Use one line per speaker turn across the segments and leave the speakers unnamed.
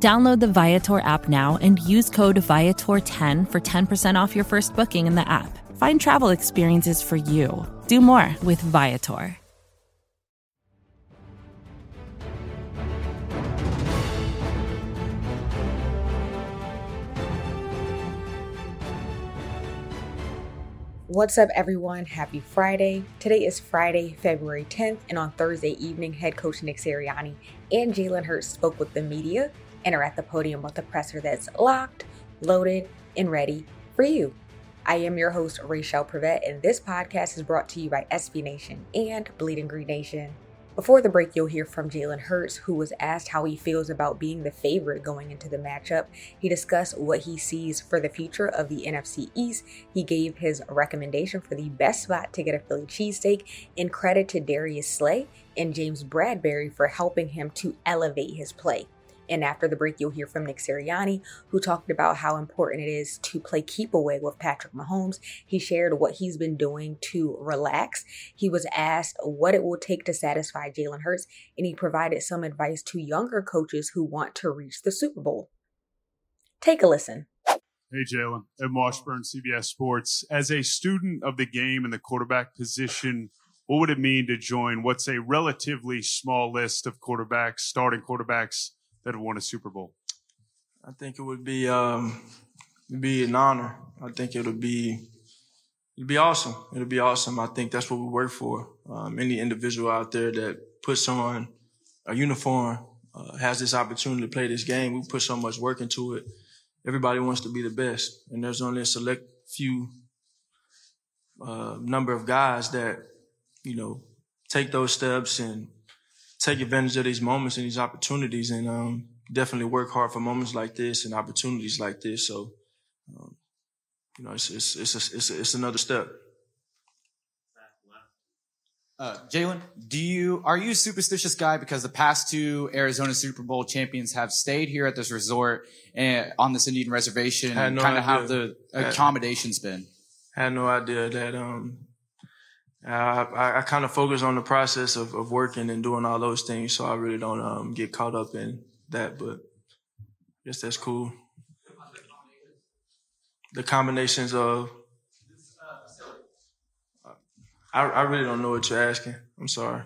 Download the Viator app now and use code Viator10 for 10% off your first booking in the app. Find travel experiences for you. Do more with Viator.
What's up, everyone? Happy Friday. Today is Friday, February 10th, and on Thursday evening, head coach Nick Sirianni and Jalen Hurts spoke with the media and are at the podium with a presser that's locked, loaded, and ready for you. I am your host, Rachel Prevet, and this podcast is brought to you by SB Nation and Bleeding Green Nation. Before the break, you'll hear from Jalen Hurts, who was asked how he feels about being the favorite going into the matchup. He discussed what he sees for the future of the NFC East. He gave his recommendation for the best spot to get a Philly cheesesteak, and credit to Darius Slay and James Bradberry for helping him to elevate his play. And after the break, you'll hear from Nick Sirianni, who talked about how important it is to play keep away with Patrick Mahomes. He shared what he's been doing to relax. He was asked what it will take to satisfy Jalen Hurts, and he provided some advice to younger coaches who want to reach the Super Bowl. Take a listen.
Hey, Jalen. Ed Washburn, CBS Sports. As a student of the game and the quarterback position, what would it mean to join what's a relatively small list of quarterbacks, starting quarterbacks that won a Super Bowl?
I think it would be um, be an honor. I think it'll be it'll be awesome. It'll be awesome. I think that's what we work for. Um, any individual out there that puts on a uniform uh, has this opportunity to play this game. We put so much work into it. Everybody wants to be the best, and there's only a select few uh, number of guys that you know take those steps and take advantage of these moments and these opportunities and um, definitely work hard for moments like this and opportunities like this. So, um, you know, it's, it's, it's, a, it's, a, it's another step.
Uh, Jalen, do you are you a superstitious guy because the past two Arizona Super Bowl champions have stayed here at this resort and on this Indian reservation?
No
kind of how the accommodations been?
I had no idea that um, I, I kind of focus on the process of, of working and doing all those things, so I really don't um, get caught up in that. But I guess that's cool. The combinations of I, I really don't know what you're asking. I'm sorry.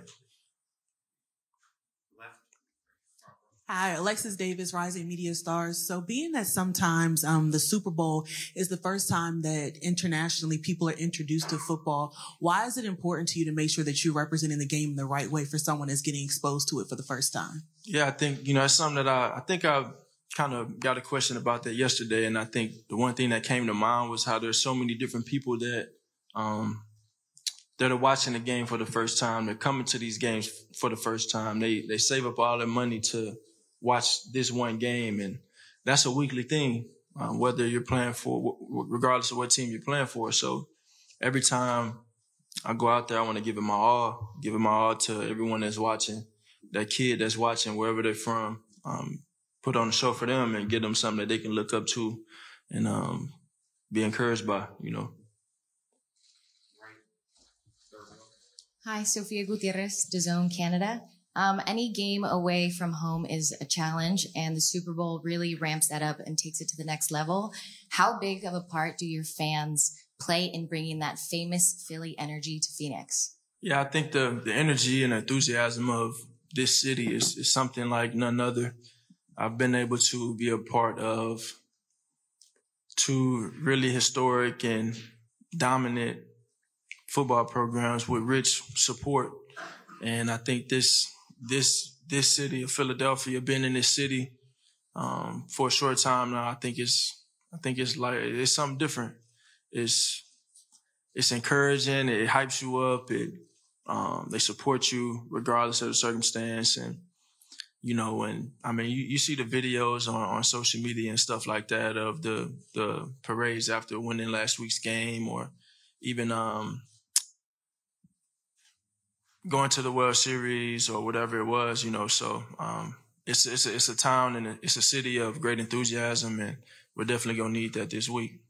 Hi, Alexis Davis, Rising Media Stars. So being that sometimes um, the Super Bowl is the first time that internationally people are introduced to football, why is it important to you to make sure that you're representing the game in the right way for someone that's getting exposed to it for the first time?
Yeah, I think, you know, it's something that I, I think I kind of got a question about that yesterday. And I think the one thing that came to mind was how there's so many different people that, um, that are watching the game for the first time. They're coming to these games for the first time. They, they save up all their money to, watch this one game, and that's a weekly thing. Um, whether you're playing for, regardless of what team you're playing for. So every time I go out there, I want to give it my all, give it my all to everyone that's watching, that kid that's watching wherever they're from. Um, put on a show for them and give them something that they can look up to and um, be encouraged by, you know.
Hi, Sophia Gutierrez, DAZN Canada. Um, any game away from home is a challenge, and the Super Bowl really ramps that up and takes it to the next level. How big of a part do your fans play in bringing that famous Philly energy to Phoenix?
Yeah, I think the the energy and enthusiasm of this city is, is something like none other. I've been able to be a part of two really historic and dominant football programs with rich support. And I think this this this city of Philadelphia, been in this city um, for a short time now. I think it's I think it's like it's something different. It's it's encouraging. It hypes you up. It um, they support you regardless of the circumstance, and you know, and I mean, you, you see the videos on, on social media and stuff like that of the the parades after winning last week's game, or even um, going to the World Series or whatever it was, you know. So um, it's it's a, it's a town and it's a city of great enthusiasm, and we're definitely gonna need that this week.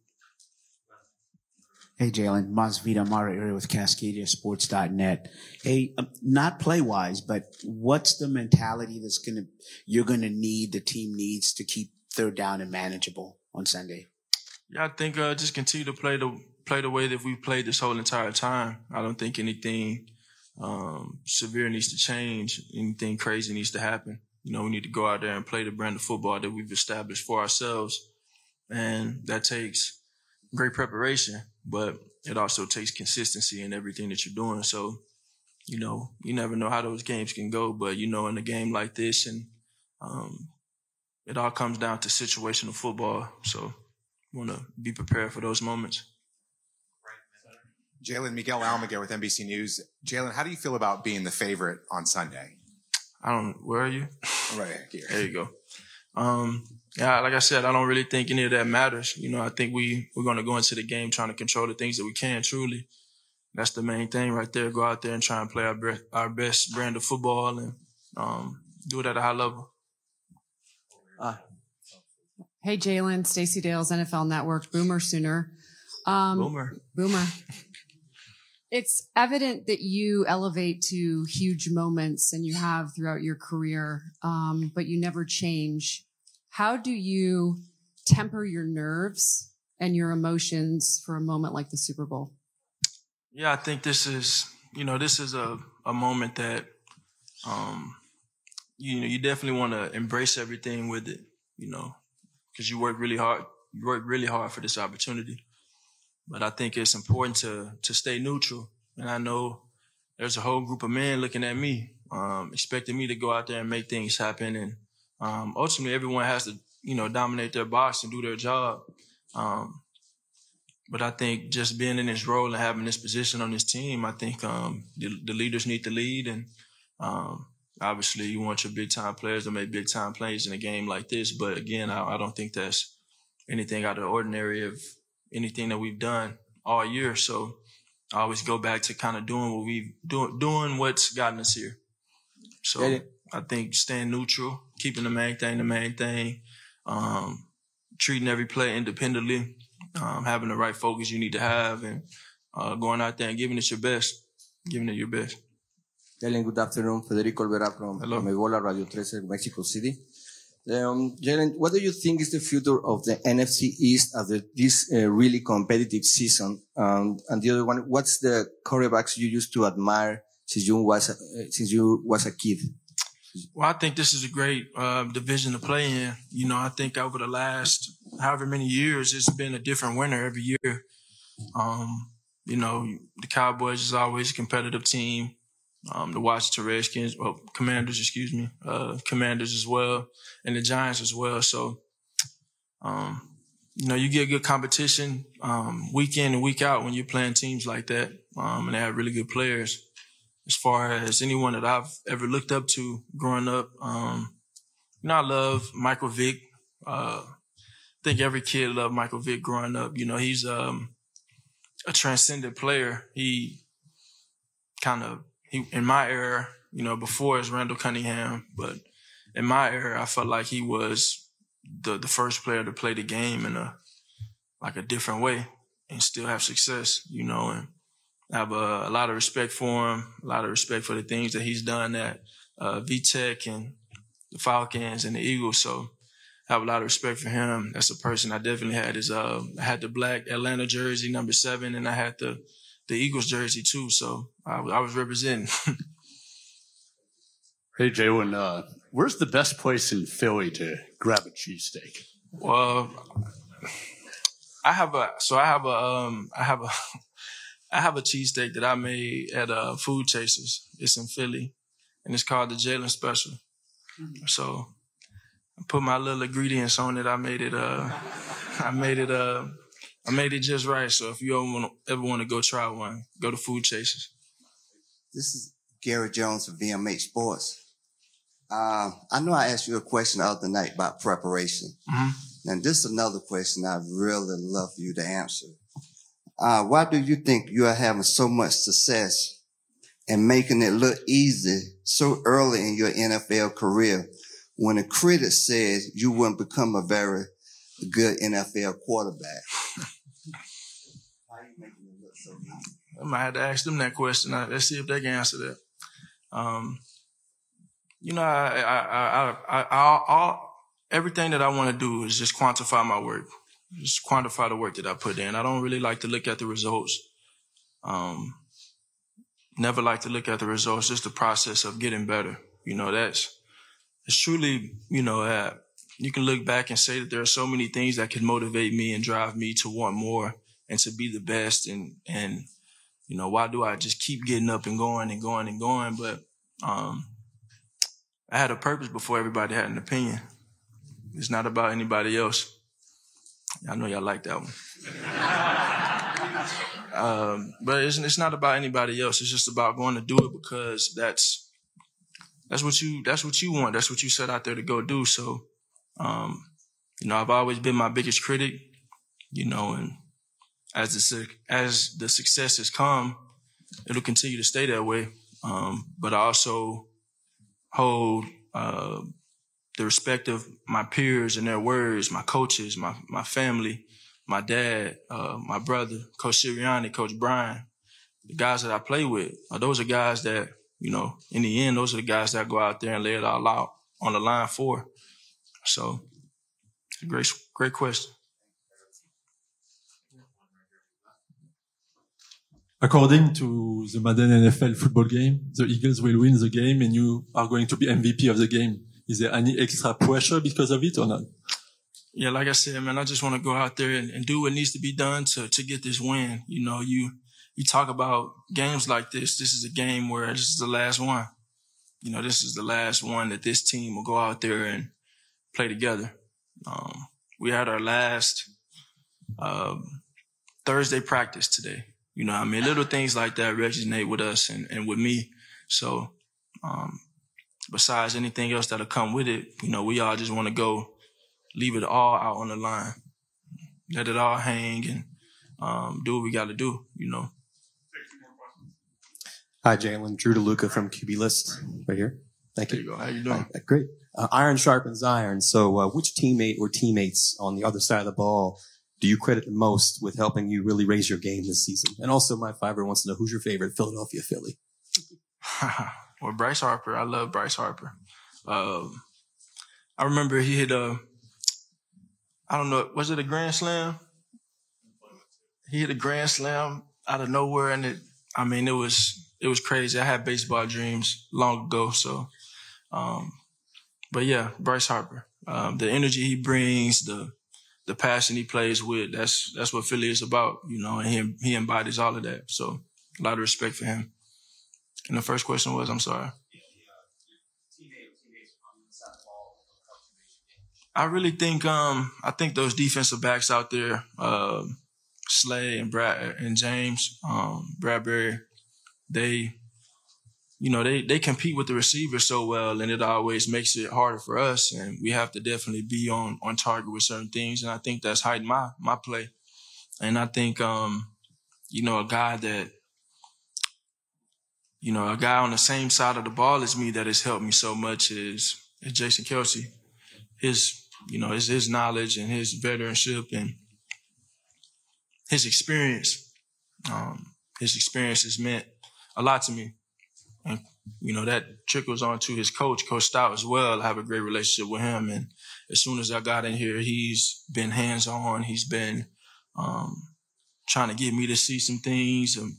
Hey, Jalen, Masvita Mara area with CascadiaSports.net. Hey, um, not play wise, but what's the mentality that's gonna you're gonna need the team needs to keep third down and manageable on Sunday?
Yeah, I think uh, just continue to play the play the way that we've played this whole entire time. I don't think anything um, severe needs to change. Anything crazy needs to happen. You know, we need to go out there and play the brand of football that we've established for ourselves, and that takes great preparation but it also takes consistency in everything that you're doing. So, you know, you never know how those games can go, but you know, in a game like this, and um, it all comes down to situational football. So, want to be prepared for those moments.
Jalen Miguel Almaguer with NBC News. Jalen, how do you feel about being the favorite on Sunday?
I don't. Where are you?
Right here.
There you go. Um, yeah, like I said, I don't really think any of that matters. You know, I think we we're going to go into the game trying to control the things that we can. Truly, that's the main thing right there. Go out there and try and play our best, our best brand of football and um, do it at a high level.
Uh, hey, Jalen, Stacey Dales, NFL Network, Boomer Sooner.
Um, Boomer.
Boomer. It's evident that you elevate to huge moments and you have throughout your career, um, but you never change how do you temper your nerves and your emotions for a moment like the Super Bowl?
Yeah, I think this is, you know, this is a, a moment that, um, you know, you definitely want to embrace everything with it, you know, because you work really hard. You work really hard for this opportunity. But I think it's important to to stay neutral. And I know there's a whole group of men looking at me, um, expecting me to go out there and make things happen. And um, ultimately, everyone has to, you know, dominate their box and do their job. Um, but I think just being in this role and having this position on this team, I think um, the, the, leaders need to lead. And um, obviously, you want your big time players to make big time plays in a game like this. But again, I, I don't think that's anything out of the ordinary of anything that we've done all year. So I always go back to kind of doing what we've doing, doing what's gotten us here. So I think staying neutral, keeping the main thing the main thing, um, treating every play independently, um, having the right focus you need to have, and uh, going out there and giving it your best, giving it your best.
Good afternoon. Federico Olvera from
Hello.
Megola Radio 13, Mexico City. Um, Jalen, what do you think is the future of the NFC East after this uh, really competitive season? Um, and the other one, what's the quarterbacks you used to admire since you was uh, since you was a kid?
Well, I think this is a great uh, division to play in. You know, I think over the last however many years, it's been a different winner every year. Um, you know, the Cowboys is always a competitive team. Um, the Washington Redskins, well, Commanders, excuse me, uh, Commanders as well, and the Giants as well. So, um, you know, you get good competition um, week in and week out when you're playing teams like that, um, and they have really good players as far as anyone that I've ever looked up to growing up. Um, you know, I love Michael Vick. Uh, I think every kid loved Michael Vick growing up. You know, he's um, a transcendent player. He kind of he in my era, you know, before is Randall Cunningham, but in my era, I felt like he was the the first player to play the game in a like a different way and still have success. You know, and I have a, a, lot of respect for him, a lot of respect for the things that he's done at uh, VTech and the Falcons and the Eagles. So I have a lot of respect for him. That's a person I definitely had. Is uh, I had the black Atlanta jersey, number seven, and I had the the Eagles jersey too. So I, I was representing.
hey Jalen, uh, where's the best place in Philly to grab a cheesesteak?
Well, I have a so I have a um I have a I have a cheesesteak that I made at uh, Food Chasers. It's in Philly, and it's called the Jalen Special. Mm-hmm. So I put my little ingredients on it. I made it. Uh, I made it. Uh, I made it just right. So if you ever want to, ever want to go try one, go to Food Chasers.
This is Gary Jones of VMH Sports. Uh, I know I asked you a question the other night about preparation.
Mm-hmm.
And this is another question I'd really love for you to answer. Uh, why do you think you are having so much success and making it look easy so early in your NFL career when a critic says you wouldn't become a very good NFL quarterback?
I might have to ask them that question. Uh, Let's see if they can answer that. Um, you know, I, I, I, I, everything that I want to do is just quantify my work, just quantify the work that I put in. I don't really like to look at the results. Um, never like to look at the results, just the process of getting better. You know, that's, it's truly, you know, uh, you can look back and say that there are so many things that can motivate me and drive me to want more and to be the best. And, and, you know, why do I just keep getting up and going and going and going? But, um, I had a purpose before everybody had an opinion. It's not about anybody else. I know y'all like that one. um, but it's, it's not about anybody else. It's just about going to do it because that's that's what you that's what you want. That's what you set out there to go do. So, um, you know, I've always been my biggest critic. You know, and as the as the success has come, it'll continue to stay that way. Um, but I also hold uh, the respect of my peers and their words, my coaches, my my family, my dad, uh, my brother, Coach Sirianni, Coach Brian, the guys that I play with. Uh, those are guys that you know. In the end, those are the guys that go out there and lay it all out on the line for. So, great, great question.
According to the Madden NFL football game, the Eagles will win the game and you are going to be MVP of the game. Is there any extra pressure because of it or not?
Yeah, like I said, man, I just want to go out there and, and do what needs to be done to to get this win. You know, you you talk about games like this. This is a game where this is the last one. You know, this is the last one that this team will go out there and play together. Um, we had our last um, Thursday practice today. You know, I mean, little things like that resonate with us and, and with me. So, um, besides anything else that'll come with it, you know, we all just want to go leave it all out on the line, let it all hang and um, do what we got to do, you know.
Hi, Jalen. Drew DeLuca from QB List, right here. Thank
There
you.
you go. How you doing?
Hi, great. Uh, iron sharpens iron. So, uh, which teammate or teammates on the other side of the ball do you credit the most with helping you really raise your game this season? And also, my fiver wants to know who's your favorite Philadelphia Philly.
well, Bryce Harper, I love Bryce Harper. Um, I remember he hit a, I don't know, was it a grand slam? He hit a grand slam out of nowhere, and it, I mean, it was it was crazy. I had baseball dreams long ago, so, um, but yeah, Bryce Harper, um, the energy he brings, the the passion he plays with, that's that's what Philly is about, you know, and he he embodies all of that. So, a lot of respect for him. And the first question was, I'm sorry. I really think um I think those defensive backs out there, um, Slay and Brad and James, um, Bradberry, they you know, they they compete with the receivers so well and it always makes it harder for us and we have to definitely be on on target with certain things and I think that's hiding my my play. And I think um, you know, a guy that you know, a guy on the same side of the ball as me that has helped me so much is, is Jason Kelce. His, you know, his, his knowledge and his veteranship and his experience. Um, his experience has meant a lot to me. And, you know, that trickles on to his coach, Coach Stout as well. I have a great relationship with him. And as soon as I got in here, he's been hands on. He's been, um, trying to get me to see some things. And,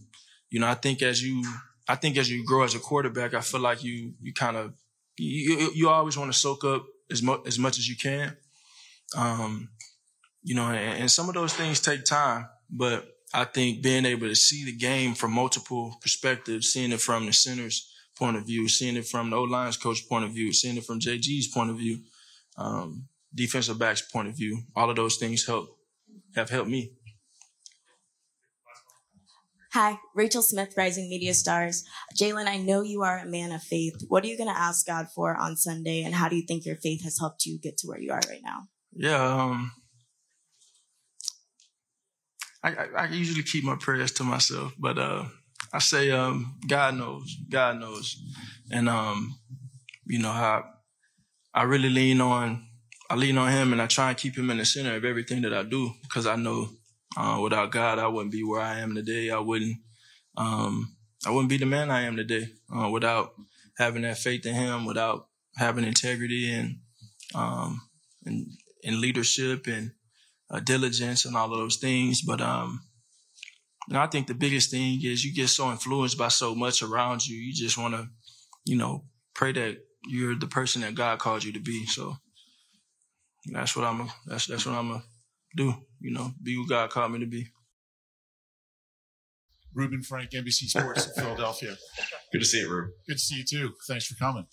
you know, I think as you, I think as you grow as a quarterback, I feel like you you kind of you you always want to soak up as much as much as you can. Um, you know, and, and some of those things take time, but I think being able to see the game from multiple perspectives, seeing it from the center's point of view, seeing it from the O line's coach point of view, seeing it from JG's point of view, um, defensive back's point of view, all of those things help have helped me.
Hi, Rachel Smith, Rising Media Stars. Jalen, I know you are a man of faith. What are you going to ask God for on Sunday, and how do you think your faith has helped you get to where you are right now?
Yeah, um, I, I, I usually keep my prayers to myself, but uh, I say um, God knows, God knows, and um, you know how I really lean on I lean on Him, and I try and keep Him in the center of everything that I do because I know uh, without God, I wouldn't be where I am today. I wouldn't, um, I wouldn't be the man I am today uh, without having that faith in Him, without having integrity and um, and, and leadership and uh, diligence and all of those things. But um, you know, I think the biggest thing is you get so influenced by so much around you. You just want to, you know, pray that you're the person that God called you to be. So that's what I'm. That's that's what I'm gonna do you know, be who God called me to be.
Reuben Frank, NBC Sports in Philadelphia.
Good to see you, Reuben.
Good to see you too. Thanks for coming.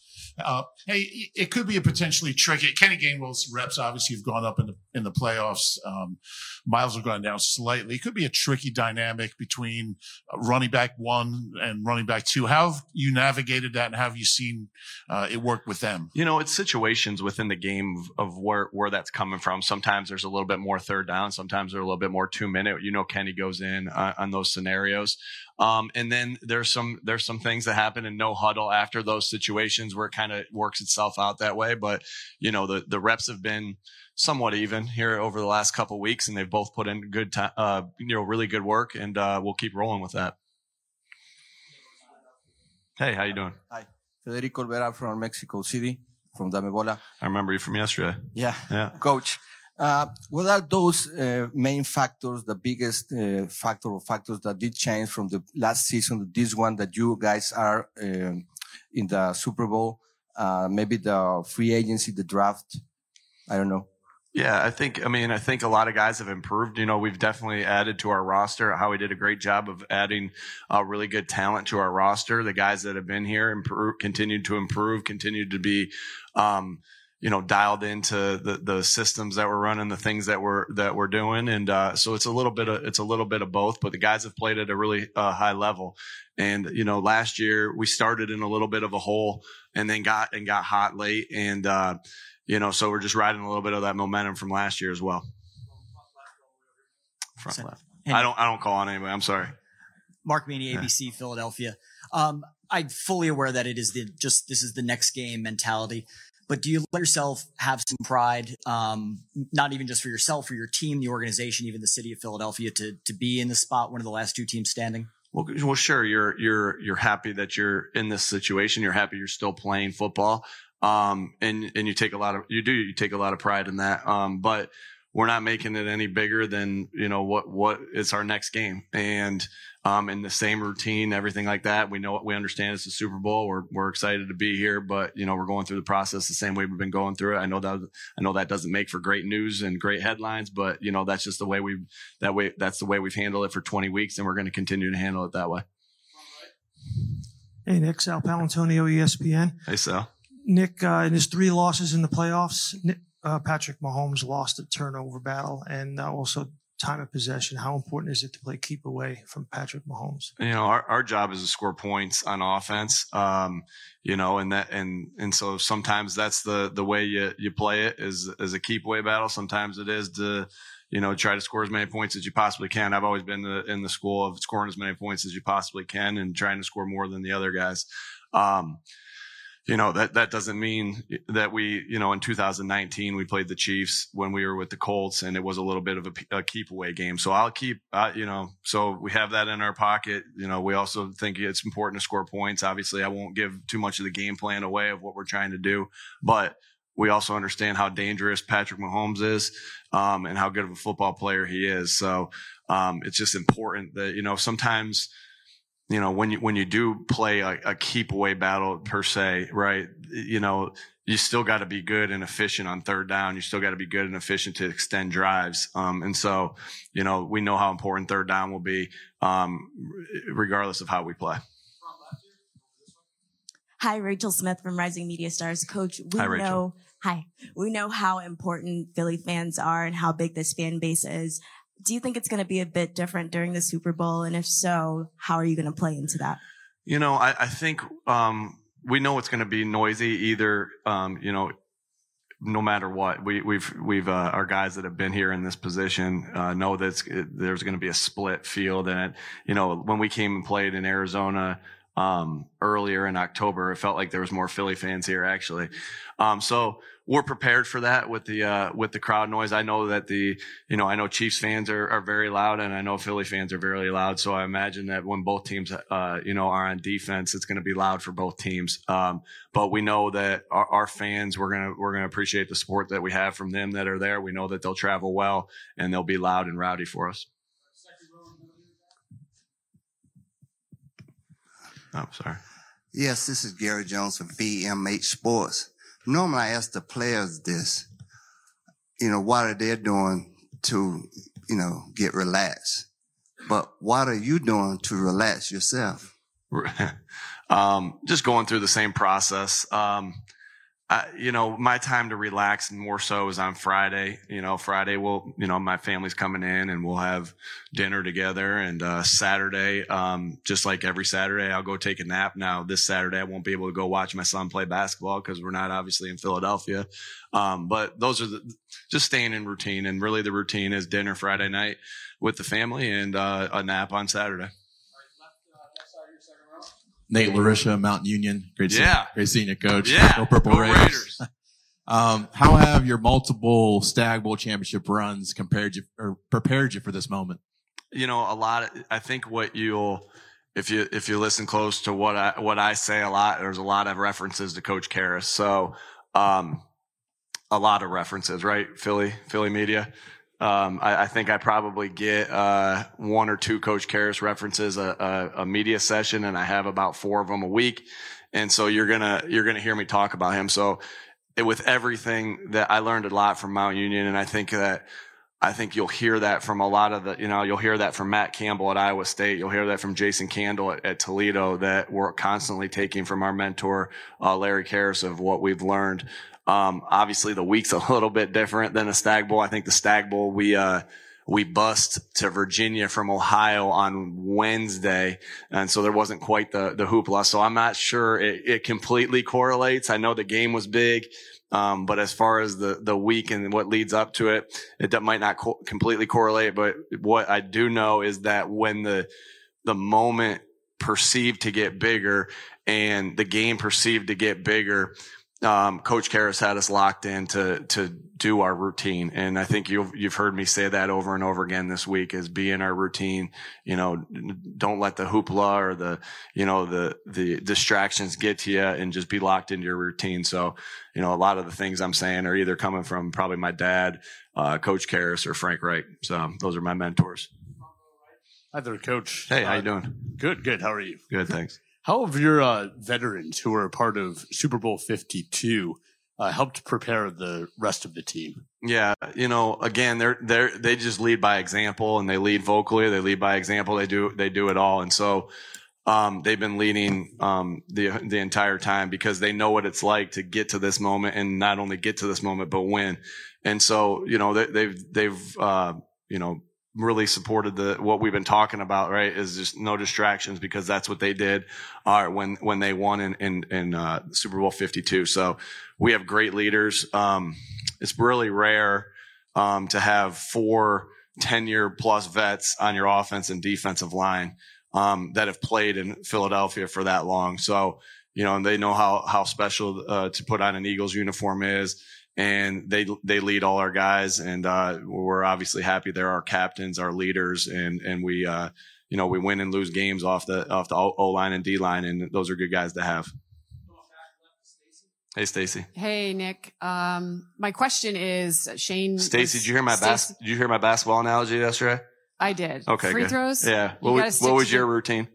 Uh, hey, it could be a potentially tricky. Kenny Gainwell's reps obviously have gone up in the in the playoffs. Um, Miles have gone down slightly. It could be a tricky dynamic between uh, running back one and running back two. How have you navigated that, and have you seen uh, it work with them?
You know, it's situations within the game of, of where where that's coming from. Sometimes there's a little bit more third down. Sometimes there's a little bit more two minute. You know, Kenny goes in uh, on those scenarios. Um, and then there's some there's some things that happen in no huddle after those situations where it kind of works itself out that way. But you know the the reps have been somewhat even here over the last couple weeks, and they've both put in good time, uh, you know, really good work, and uh, we'll keep rolling with that. Hey, how you doing?
Hi, Federico Olvera from Mexico City, from Damebola.
I remember you from yesterday.
Yeah,
yeah,
coach. Uh, what are those uh, main factors, the biggest uh, factor or factors that did change from the last season to this one that you guys are um, in the Super Bowl? Uh, maybe the free agency, the draft. I don't know.
Yeah, I think, I mean, I think a lot of guys have improved. You know, we've definitely added to our roster. Howie did a great job of adding uh, really good talent to our roster. The guys that have been here improve, continued to improve, continued to be, um, you know, dialed into the, the systems that we're running, the things that we're, that we're doing. And, uh, so it's a little bit of, it's a little bit of both, but the guys have played at a really uh, high level. And, you know, last year we started in a little bit of a hole and then got, and got hot late. And, uh, you know, so we're just riding a little bit of that momentum from last year as well. Front left. I don't, I don't call on anybody. I'm sorry.
Mark Meany, ABC, Philadelphia. Um, I'm fully aware that it is the just this is the next game mentality but do you let yourself have some pride, um, not even just for yourself, for your team, the organization, even the city of Philadelphia, to to be in the spot, one of the last two teams standing?
Well, well, sure. You're you're you're happy that you're in this situation. You're happy you're still playing football, um, and and you take a lot of you do you take a lot of pride in that. Um, but we're not making it any bigger than you know what what is our next game, and um, in the same routine, everything like that. We know what we understand it's the Super Bowl. We're we're excited to be here, but you know we're going through the process the same way we've been going through it. I know that I know that doesn't make for great news and great headlines, but you know that's just the way we that way that's the way we've handled it for 20 weeks, and we're going to continue to handle it that way.
Hey Nick, Sal Paolantonio ESPN.
Hey Sal.
Nick, uh, in his three losses in the playoffs, Nick, uh, Patrick Mahomes lost a turnover battle and uh, also time of possession? How important is it to play keep away from Patrick Mahomes?
You know, our, our job is to score points on offense. Um, you know, and that and and so sometimes that's the the way you you play it is is a keep away battle. Sometimes it is to you know try to score as many points as you possibly can. I've always been the, in the school of scoring as many points as you possibly can and trying to score more than the other guys. Um, you know that that doesn't mean that we you know in 2019 we played the Chiefs when we were with the Colts and it was a little bit of a, a keep away game. So I'll keep uh, you know so we have that in our pocket. You know we also think it's important to score points. Obviously I won't give too much of the game plan away of what we're trying to do, but we also understand how dangerous Patrick Mahomes is um, and how good of a football player he is. So um, it's just important that you know sometimes you know, when you, when you do play a, a keep away battle per se, right? You know, you still got to be good and efficient on third down. You still got to be good and efficient to extend drives. Um, and so, you know, we know how important third down will be, um, regardless of how we play.
Hi, Rachel Smith from Rising Media Stars. Coach, we
Hi, Rachel.
know, hi, we know how important Philly fans are and how big this fan base is Do you think it's going to be a bit different during the Super Bowl? And if so, how are you going to play into that?
You know, I, I think um, we know it's going to be noisy. Either um, you know, no matter what, we, we've we've uh, our guys that have been here in this position uh, know that it, there's going to be a split field, and it, you know, when we came and played in Arizona um, earlier in October, it felt like there was more Philly fans here actually. Um, so we're prepared for that with the uh, with the crowd noise. I know that the you know I know Chiefs fans are, are very loud, and I know Philly fans are very loud. So I imagine that when both teams uh, you know are on defense, it's going to be loud for both teams. Um, but we know that our, our, fans we're gonna we're gonna appreciate the support that we have from them that are there. We know that they'll travel well and they'll be loud and rowdy for us. Oh, sorry.
Yes, this is Gary Jones from BMH Sports. Normally I ask the players this, you know, what are they doing to, you know, get relaxed? But what are you doing to relax yourself?
um, just going through the same process. Um, You know, my time to relax more so is on Friday. You know, Friday we'll, you know, my family's coming in and we'll have dinner together. And uh, Saturday, um, just like every Saturday, I'll go take a nap. Now this Saturday, I won't be able to go watch my son play basketball because we're not obviously in Philadelphia. Um, but those are the, just staying in routine. And really, the routine is dinner Friday night with the family and uh, a nap on Saturday.
Nate Larisha, Mount Union. Great,
yeah.
seeing, great seeing you, coach.
Yeah.
Go Purple
Go
Raiders.
Raiders.
um, how have your multiple Stagg Bowl championship runs compared you or prepared you for this moment?
You know, a lot. Of, I think what you'll, if you if you listen close to what I what I say a lot, there's a lot of references to Coach Kehres. So, um, a lot of references, right? Philly, Philly media. Um, I, I, think I probably get uh, one or two Coach Kehres references a, a, a, media session, and I have about four of them a week. And so you're gonna you're gonna hear me talk about him. So it, with everything that I learned a lot from Mount Union, and I think that I think you'll hear that from a lot of the you know you'll hear that from Matt Campbell at Iowa State. You'll hear that from Jason Candle at, at Toledo. That we're constantly taking from our mentor uh, Larry Kehres of what we've learned. Um, obviously the week's a little bit different than a Stagg bowl. I think the Stagg bowl, we, uh, we bust to Virginia from Ohio on Wednesday. And so there wasn't quite the, the hoopla. So I'm not sure it, it completely correlates. I know the game was big. Um, but as far as the, the week and what leads up to it, it might not co- completely correlate. But what I do know is that when the, the moment perceived to get bigger and the game perceived to get bigger, um, Coach Kehres had us locked in to to do our routine, and I think you've you've heard me say that over and over again this week is be in our routine. You know, don't let the hoopla or the you know the the distractions get to you, and just be locked into your routine. So, you know, a lot of the things I'm saying are either coming from probably my dad, uh, Coach Kehres, or Frank Wright. So those are my mentors.
Hi there, Coach.
Hey, how
uh,
you doing?
Good, good. How are you?
Good, thanks.
How have your uh, veterans who were a part of Super Bowl 52 uh, helped prepare the rest of the team?
Yeah, you know, again, they're they're they just lead by example, and they lead vocally. They lead by example. They do they do it all, and so um, they've been leading um, the the entire time because they know what it's like to get to this moment, and not only get to this moment but win. And so, you know, they, they've they've uh, you know really supported the what we've been talking about right is just no distractions because that's what they did uh, when when they won in in, in uh, super bowl 52 so we have great leaders. Um, it's really rare um, to have four 10 year plus vets on your offense and defensive line um, that have played in philadelphia for that long. So you know and they know how how special uh, to put on an eagles uniform is and they they lead all our guys, and uh, we're obviously happy they're our captains, our leaders, and and we uh, you know we win and lose games off the off the O line and D line, and those are good guys to have. Hey, Stacy.
Hey, Nick. Um, my question is, Shane.
Stacy, did you hear my bas- Did you hear my basketball analogy yesterday?
I did.
Okay,
Free
good.
throws.
Yeah.
You
What, was, what was your routine?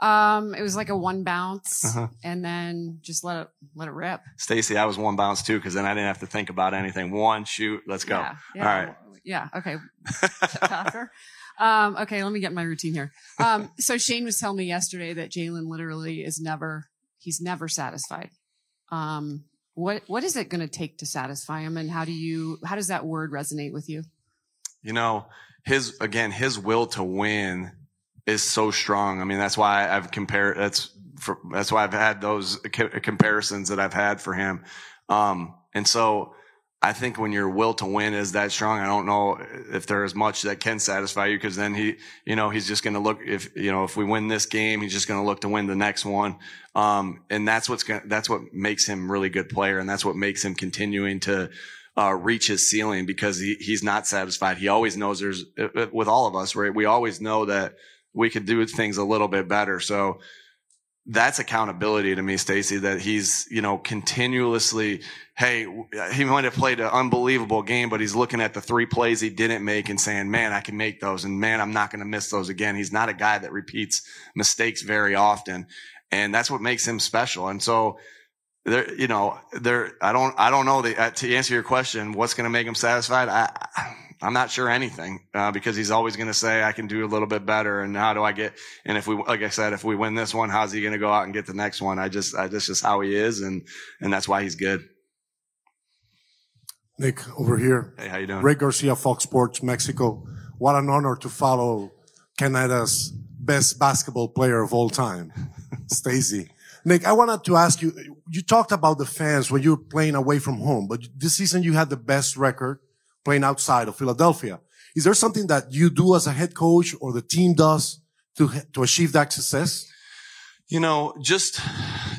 Um, it was like a one bounce,
Uh-huh.
and then just let it let it rip.
Stacy, I was one bounce too, because then I didn't have to think about anything. One shoot, let's go.
Yeah, yeah.
All right.
Yeah. Okay. Um, okay. Let me get my routine here. Um, so Shane was telling me yesterday that Jalen literally is never, he's never satisfied. Um, what, what is it going to take to satisfy him? And how do you, how does that word resonate with you?
You know, his again his will to win is so strong. I mean, that's why I've compared. That's for, that's why I've had those comparisons that I've had for him. Um, and so I think when your will to win is that strong, I don't know if there is much that can satisfy you because then he, you know, he's just going to look if, you know, if we win this game, he's just going to look to win the next one. Um, and that's what's going that's what makes him really good player. And that's what makes him continuing to, uh, reach his ceiling because he, he's not satisfied. He always knows there's with all of us, right? We always know that we could do things a little bit better. So, that's accountability to me, Stacy, that he's, you know, continuously, hey, he might have played an unbelievable game, but he's looking at the three plays he didn't make and saying, man, I can make those. And man, I'm not going to miss those again. He's not a guy that repeats mistakes very often. And that's what makes him special. And so, there, you know, there, I don't, I don't know the, uh, to answer your question, what's going to make him satisfied. I, I'm not sure anything uh, because he's always going to say I can do a little bit better. And how do I get? And if we, like I said, if we win this one, how's he going to go out and get the next one? I just, I, that's just how he is, and and that's why he's good.
Nick over here.
Hey, how you doing?
Ray Garcia, Fox Sports, Mexico. What an honor to follow Canada's best basketball player of all time, Stacey. Nick, I wanted to ask you. You talked about the fans when you were playing away from home, but this season you had the best record playing outside of Philadelphia. Is there something that you do as a head coach or the team does to, to achieve that success?
You know, just,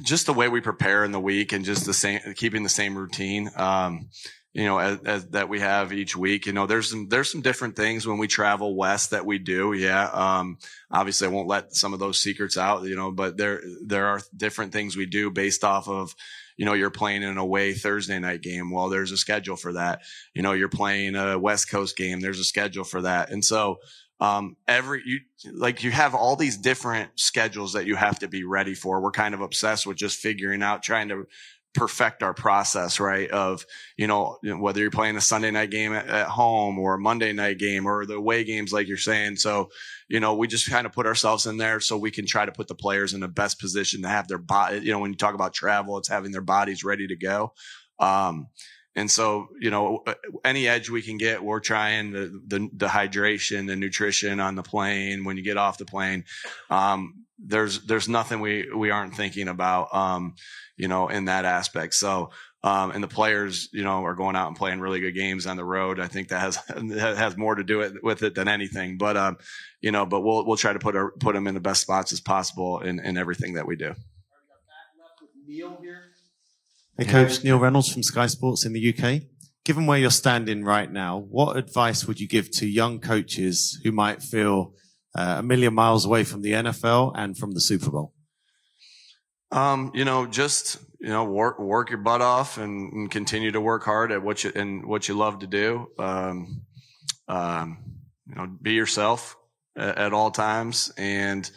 just the way we prepare in the week and just the same, keeping the same routine. Um, you know, as, as, that we have each week. You know, there's some there's some different things when we travel west that we do. Yeah. Um, obviously, I won't let some of those secrets out. You know, but there there are different things we do based off of you know, you're playing an away Thursday night game. Well, there's a schedule for that. You know, you're playing a West Coast game. There's a schedule for that. And so, um, every, you, like you have all these different schedules that you have to be ready for. We're kind of obsessed with just figuring out, trying to perfect our process, right? Of, you know, whether you're playing a Sunday night game at, at, home or a Monday night game or the away games, like you're saying. So, you know, we just kind of put ourselves in there so we can try to put the players in the best position to have their body. You know, when you talk about travel, it's having their bodies ready to go. Um, and so, you know, any edge we can get, we're trying the, the, the hydration, the nutrition on the plane. When you get off the plane, um, there's, there's nothing we, we aren't thinking about, um, you know, in that aspect. So, um, and the players, you know, are going out and playing really good games on the road. I think that has that has more to do it with it than anything. But um, you know, but we'll we'll try to put our put them in the best spots as possible in, in everything that we do.
Hey, Coach Neil Reynolds from Sky Sports in the UK. Given where you're standing right now, what advice would you give to young coaches who might feel uh, a million miles away from the NFL and from the Super Bowl?
Um, you know, just you know, work work your butt off and, and, continue to work hard at what you and what you love to do. Um, um, you know, be yourself at, at, all times, and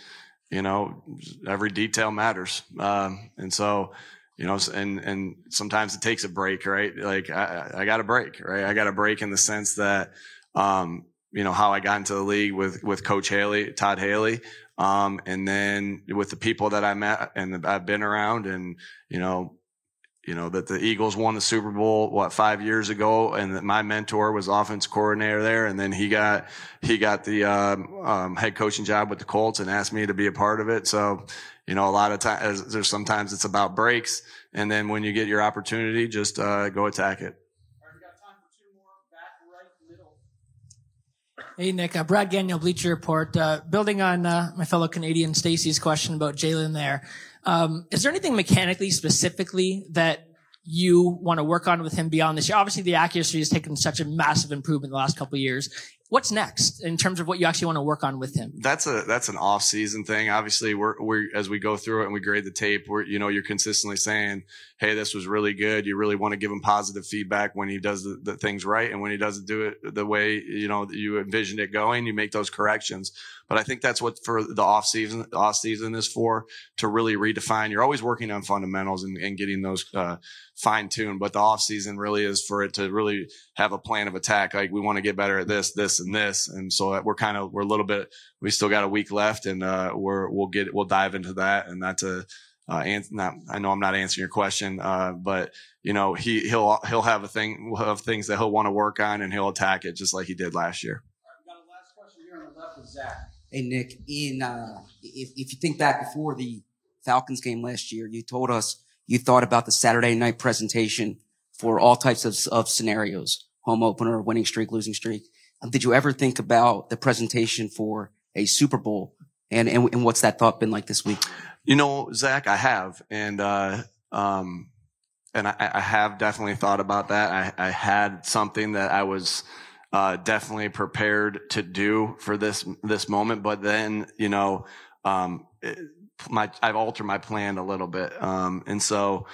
you know, every detail matters. Um, and so, you know, and and sometimes it takes a break, right? Like I, I got a break, right? I got a break in the sense that, um, you know, how I got into the league with with Coach Haley, Todd Haley. Um, and then with the people that I met and I've been around and, you know, you know, that the Eagles won the Super Bowl, what, five years ago, and that my mentor was offense coordinator there. And then he got, he got the, um, um, head coaching job with the Colts and asked me to be a part of it. So, you know, a lot of times, there's sometimes it's about breaks. And then when you get your opportunity, just, uh, go attack it.
Hey, Nick. Uh, Brad Gagnon, Bleacher Report. Uh, building on uh, my fellow Canadian Stacey's question about Jalen there. Um, is there anything mechanically, specifically, that you want to work on with him beyond this year? Obviously, the accuracy has taken such a massive improvement the last couple years what's next in terms of what you actually want to work on with him?
That's a that's an off season thing. Obviously, we're we as we go through it and we grade the tape, we're you know you're consistently saying, hey, this was really good. You really want to give him positive feedback when he does the, the things right, and when he doesn't do it the way you know you envisioned it going, you make those corrections. But I think that's what for the off season off season is for to really redefine. You're always working on fundamentals and, and getting those uh, fine tuned, but the off season really is for it to really have a plan of attack. Like we want to get better at this, this, and this. And so we're kind of, we're a little bit, we still got a week left and, uh, we're, we'll get, we'll dive into that. And that's a, uh, and not, I know I'm not answering your question, uh, but you know, he, he'll, he'll have a thing, we'll things that he'll want to work on and he'll attack it just like he did last year.
Hey Nick, in uh, if if you think back before the Falcons game last year, you told us you thought about the Saturday night presentation for all types of, of scenarios, home opener, winning streak, losing streak. Um, did you ever think about the presentation for a Super Bowl? And, and and what's that thought been like this week?
You know, Zach, I have, and uh, um, and I, I have definitely thought about that. I, I had something that I was uh, definitely prepared to do for this this moment, but then you know, um, it, my I've altered my plan a little bit, um, and so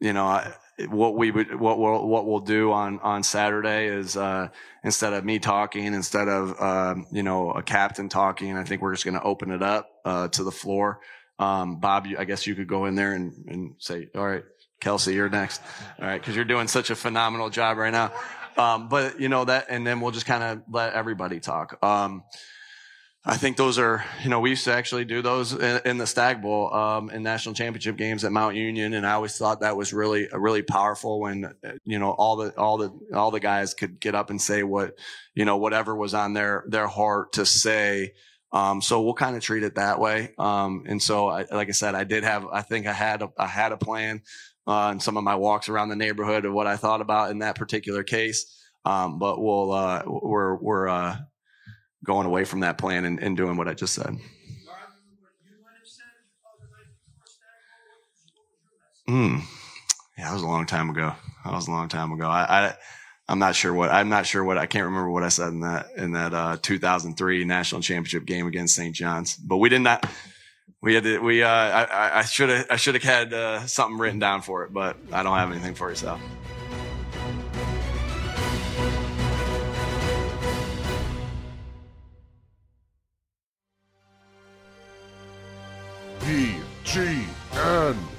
you know, I, what we would what we'll what we'll do on on Saturday is uh, instead of me talking, instead of um, you know a captain talking, I think we're just going to open it up uh, to the floor. Um, Bob, you, I guess you could go in there and, and say, all right, Kelce, you're next. All right. Cause you're doing such a phenomenal job right now. Um, but you know that, and then we'll just kind of let everybody talk. Um, I think those are, you know, we used to actually do those in, the Stagg Bowl, um, in national championship games at Mount Union. And I always thought that was really, really powerful when, you know, all the, all the, all the guys could get up and say what, you know, whatever was on their, their heart to say. Um, so we'll kind of treat it that way. Um, and so I, like I said, I did have, I think I had, a, I had a plan, uh, in some of my walks around the neighborhood of what I thought about in that particular case. Um, but we'll, uh, we're, we're, uh, going away from that plan and, and doing what I just said. Hmm. Yeah, that was a long time ago. That was a long time ago. I, I, I'm not sure what, I'm not sure what, I can't remember what I said in that, in that, uh, 2003 national championship game against St. John's, but we did not, we had to, we, uh, I, should have, I should have had, uh, something written down for it, but I don't have anything for yourself. And.